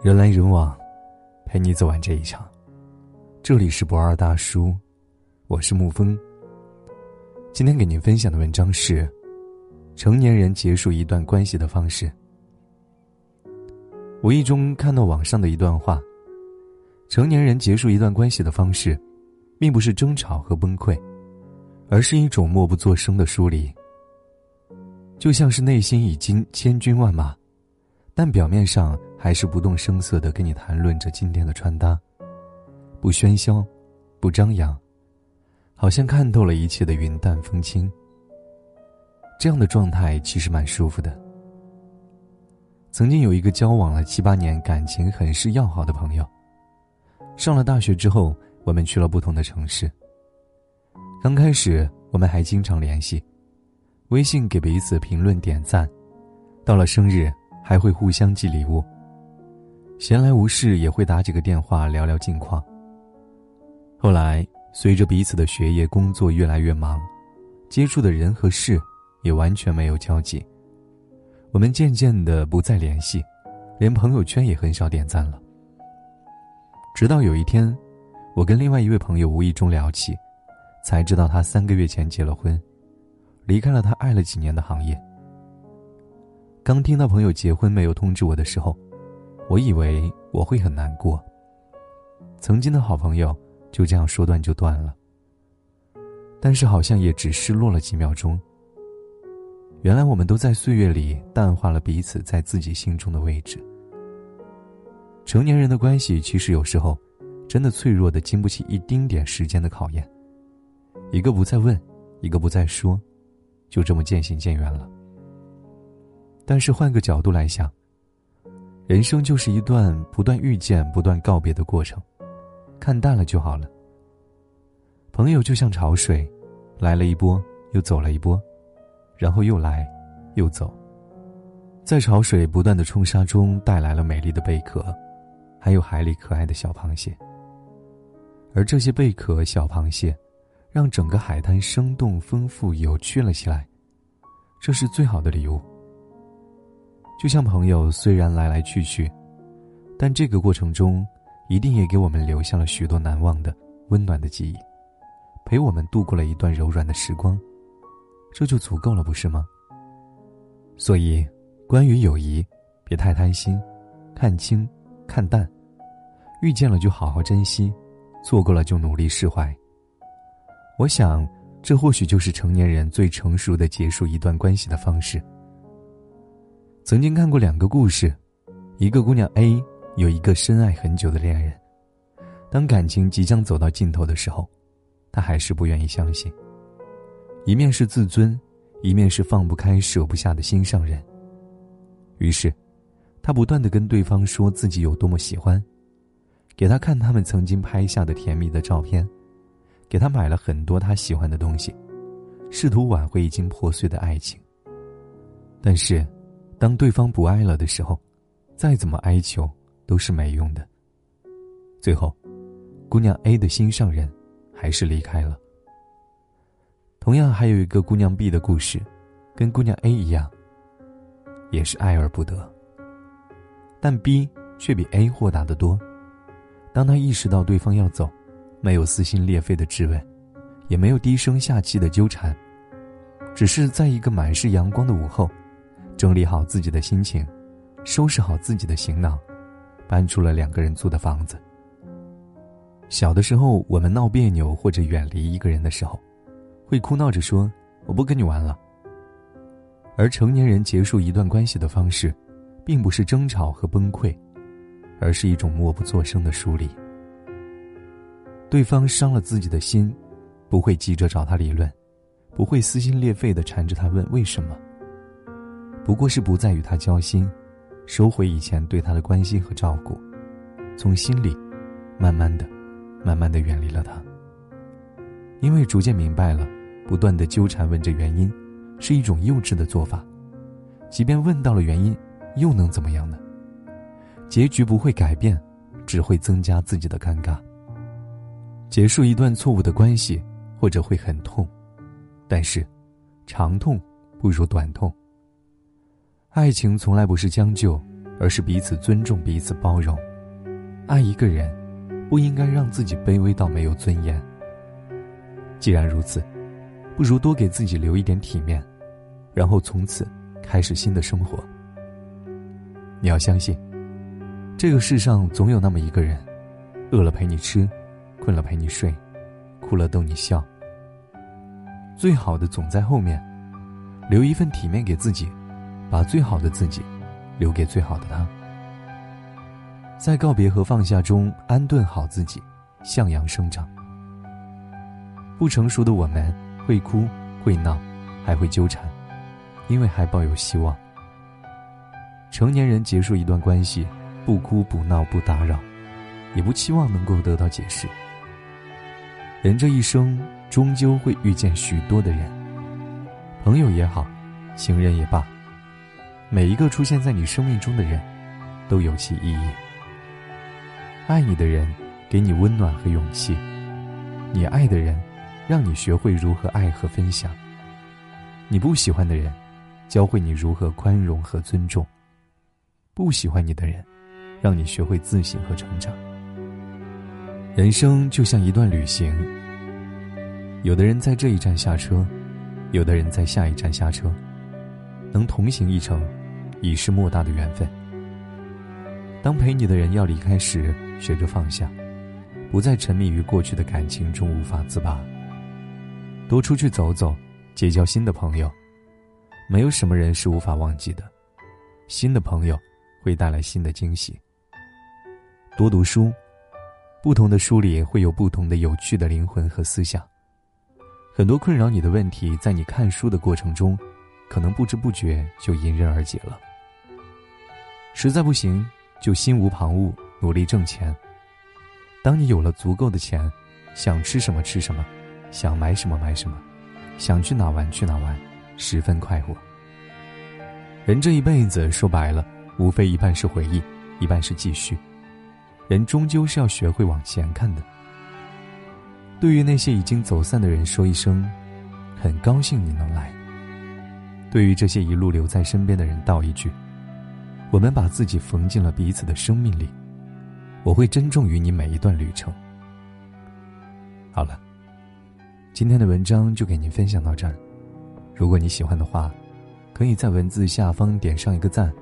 人来人往，陪你走完这一场。这里是不二大叔，我是沐风。今天给您分享的文章是：成年人结束一段关系的方式。无意中看到网上的一段话：成年人结束一段关系的方式，并不是争吵和崩溃，而是一种默不作声的疏离。就像是内心已经千军万马。但表面上还是不动声色的跟你谈论着今天的穿搭，不喧嚣，不张扬，好像看透了一切的云淡风轻。这样的状态其实蛮舒服的。曾经有一个交往了七八年、感情很是要好的朋友，上了大学之后，我们去了不同的城市。刚开始我们还经常联系，微信给彼此评论点赞，到了生日。还会互相寄礼物。闲来无事也会打几个电话聊聊近况。后来随着彼此的学业工作越来越忙，接触的人和事也完全没有交集。我们渐渐的不再联系，连朋友圈也很少点赞了。直到有一天，我跟另外一位朋友无意中聊起，才知道他三个月前结了婚，离开了他爱了几年的行业。刚听到朋友结婚没有通知我的时候，我以为我会很难过。曾经的好朋友就这样说断就断了。但是好像也只失落了几秒钟。原来我们都在岁月里淡化了彼此在自己心中的位置。成年人的关系其实有时候，真的脆弱的经不起一丁点时间的考验。一个不再问，一个不再说，就这么渐行渐远了。但是换个角度来想，人生就是一段不断遇见、不断告别的过程，看淡了就好了。朋友就像潮水，来了一波，又走了一波，然后又来，又走，在潮水不断的冲刷中，带来了美丽的贝壳，还有海里可爱的小螃蟹。而这些贝壳、小螃蟹，让整个海滩生动、丰富、有趣了起来，这是最好的礼物。就像朋友虽然来来去去，但这个过程中，一定也给我们留下了许多难忘的、温暖的记忆，陪我们度过了一段柔软的时光，这就足够了，不是吗？所以，关于友谊，别太贪心，看清，看淡，遇见了就好好珍惜，错过了就努力释怀。我想，这或许就是成年人最成熟的结束一段关系的方式。曾经看过两个故事，一个姑娘 A 有一个深爱很久的恋人，当感情即将走到尽头的时候，她还是不愿意相信。一面是自尊，一面是放不开、舍不下的心上人。于是，她不断的跟对方说自己有多么喜欢，给他看他们曾经拍下的甜蜜的照片，给他买了很多他喜欢的东西，试图挽回已经破碎的爱情。但是。当对方不爱了的时候，再怎么哀求都是没用的。最后，姑娘 A 的心上人还是离开了。同样，还有一个姑娘 B 的故事，跟姑娘 A 一样，也是爱而不得。但 B 却比 A 豁达得多。当他意识到对方要走，没有撕心裂肺的质问，也没有低声下气的纠缠，只是在一个满是阳光的午后。整理好自己的心情，收拾好自己的行囊，搬出了两个人租的房子。小的时候，我们闹别扭或者远离一个人的时候，会哭闹着说：“我不跟你玩了。”而成年人结束一段关系的方式，并不是争吵和崩溃，而是一种默不作声的疏离。对方伤了自己的心，不会急着找他理论，不会撕心裂肺的缠着他问为什么。不过是不再与他交心，收回以前对他的关心和照顾，从心里，慢慢的、慢慢的远离了他。因为逐渐明白了，不断的纠缠问着原因，是一种幼稚的做法。即便问到了原因，又能怎么样呢？结局不会改变，只会增加自己的尴尬。结束一段错误的关系，或者会很痛，但是，长痛不如短痛。爱情从来不是将就，而是彼此尊重、彼此包容。爱一个人，不应该让自己卑微到没有尊严。既然如此，不如多给自己留一点体面，然后从此开始新的生活。你要相信，这个世上总有那么一个人，饿了陪你吃，困了陪你睡，哭了逗你笑。最好的总在后面，留一份体面给自己，把最好的自己留给最好的他。在告别和放下中安顿好自己，向阳生长。不成熟的我们会哭会闹，还会纠缠，因为还抱有希望。成年人结束一段关系，不哭不闹不打扰，也不期望能够得到解释。人这一生终究会遇见许多的人，朋友也好，情人也罢，每一个出现在你生命中的人，都有其意义。爱你的人，给你温暖和勇气；你爱的人，让你学会如何爱和分享。你不喜欢的人，教会你如何宽容和尊重。不喜欢你的人，让你学会自省和成长。人生就像一段旅行，有的人在这一站下车，有的人在下一站下车，能同行一程，已是莫大的缘分。当陪你的人要离开时，学着放下，不再沉迷于过去的感情中无法自拔。多出去走走，结交新的朋友，没有什么人是无法忘记的，新的朋友。会带来新的惊喜。多读书，不同的书里会有不同的有趣的灵魂和思想。很多困扰你的问题，在你看书的过程中，可能不知不觉就迎刃而解了。实在不行，就心无旁骛，努力挣钱。当你有了足够的钱，想吃什么吃什么，想买什么买什么，想去哪玩去哪玩，十分快活。人这一辈子，说白了。无非一半是回忆，一半是继续。人终究是要学会往前看的。对于那些已经走散的人，说一声，很高兴你能来。对于这些一路留在身边的人，道一句，我们把自己缝进了彼此的生命里。我会珍重于你每一段旅程。好了，今天的文章就给您分享到这儿。如果你喜欢的话，可以在文字下方点上一个赞。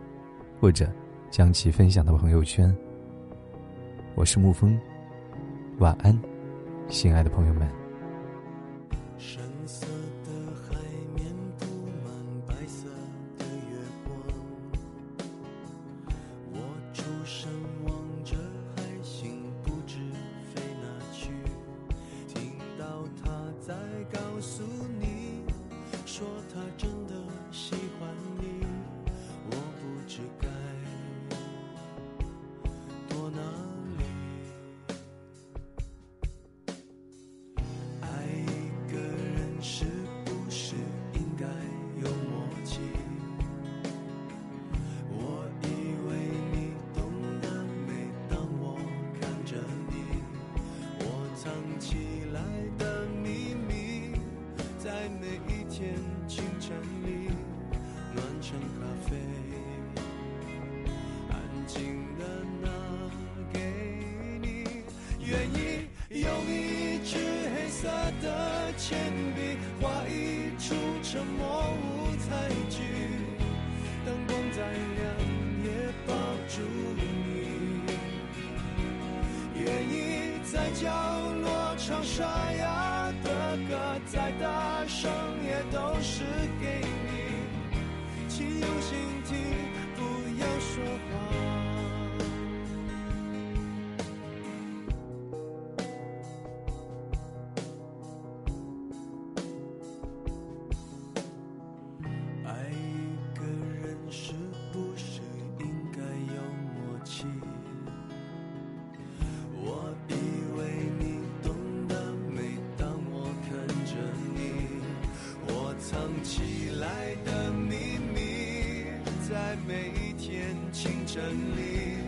或者将其分享到朋友圈。我是沐风，晚安，亲爱的朋友们。告诉你说他真的喜欢你。我不知道出沉默舞台剧，灯光再亮也抱住你。愿意在角落唱沙哑的歌，再大声也都是给你。请用心起来的秘密在每一天清晨里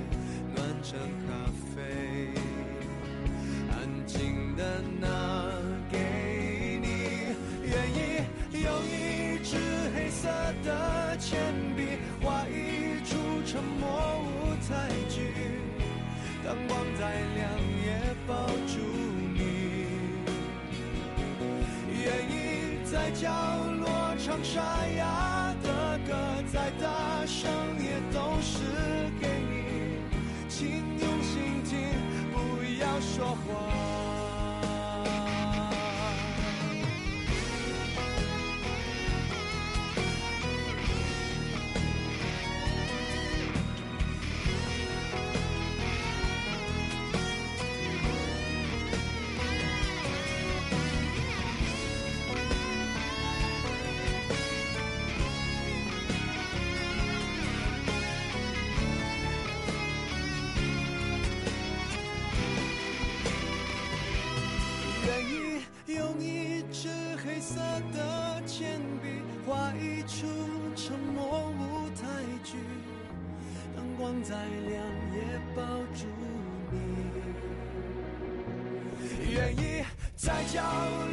暖成咖啡安静的拿给你愿意用一支黑色的铅笔画一出沉默舞台剧灯光在沙哑的歌，再大声也都是给你，请用心听，不要说话。色的铅笔画一出沉默舞台剧，灯光再亮也抱住你。愿意在角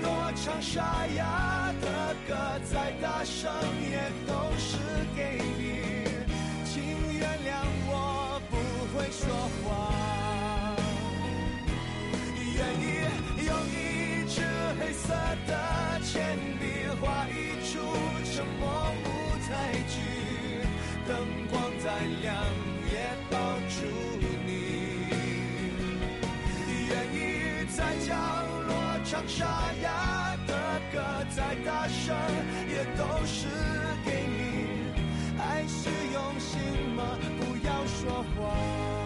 落唱沙哑的歌，再大声也在角落唱沙哑的歌，再大声也都是给你。爱是用心吗？不要说谎。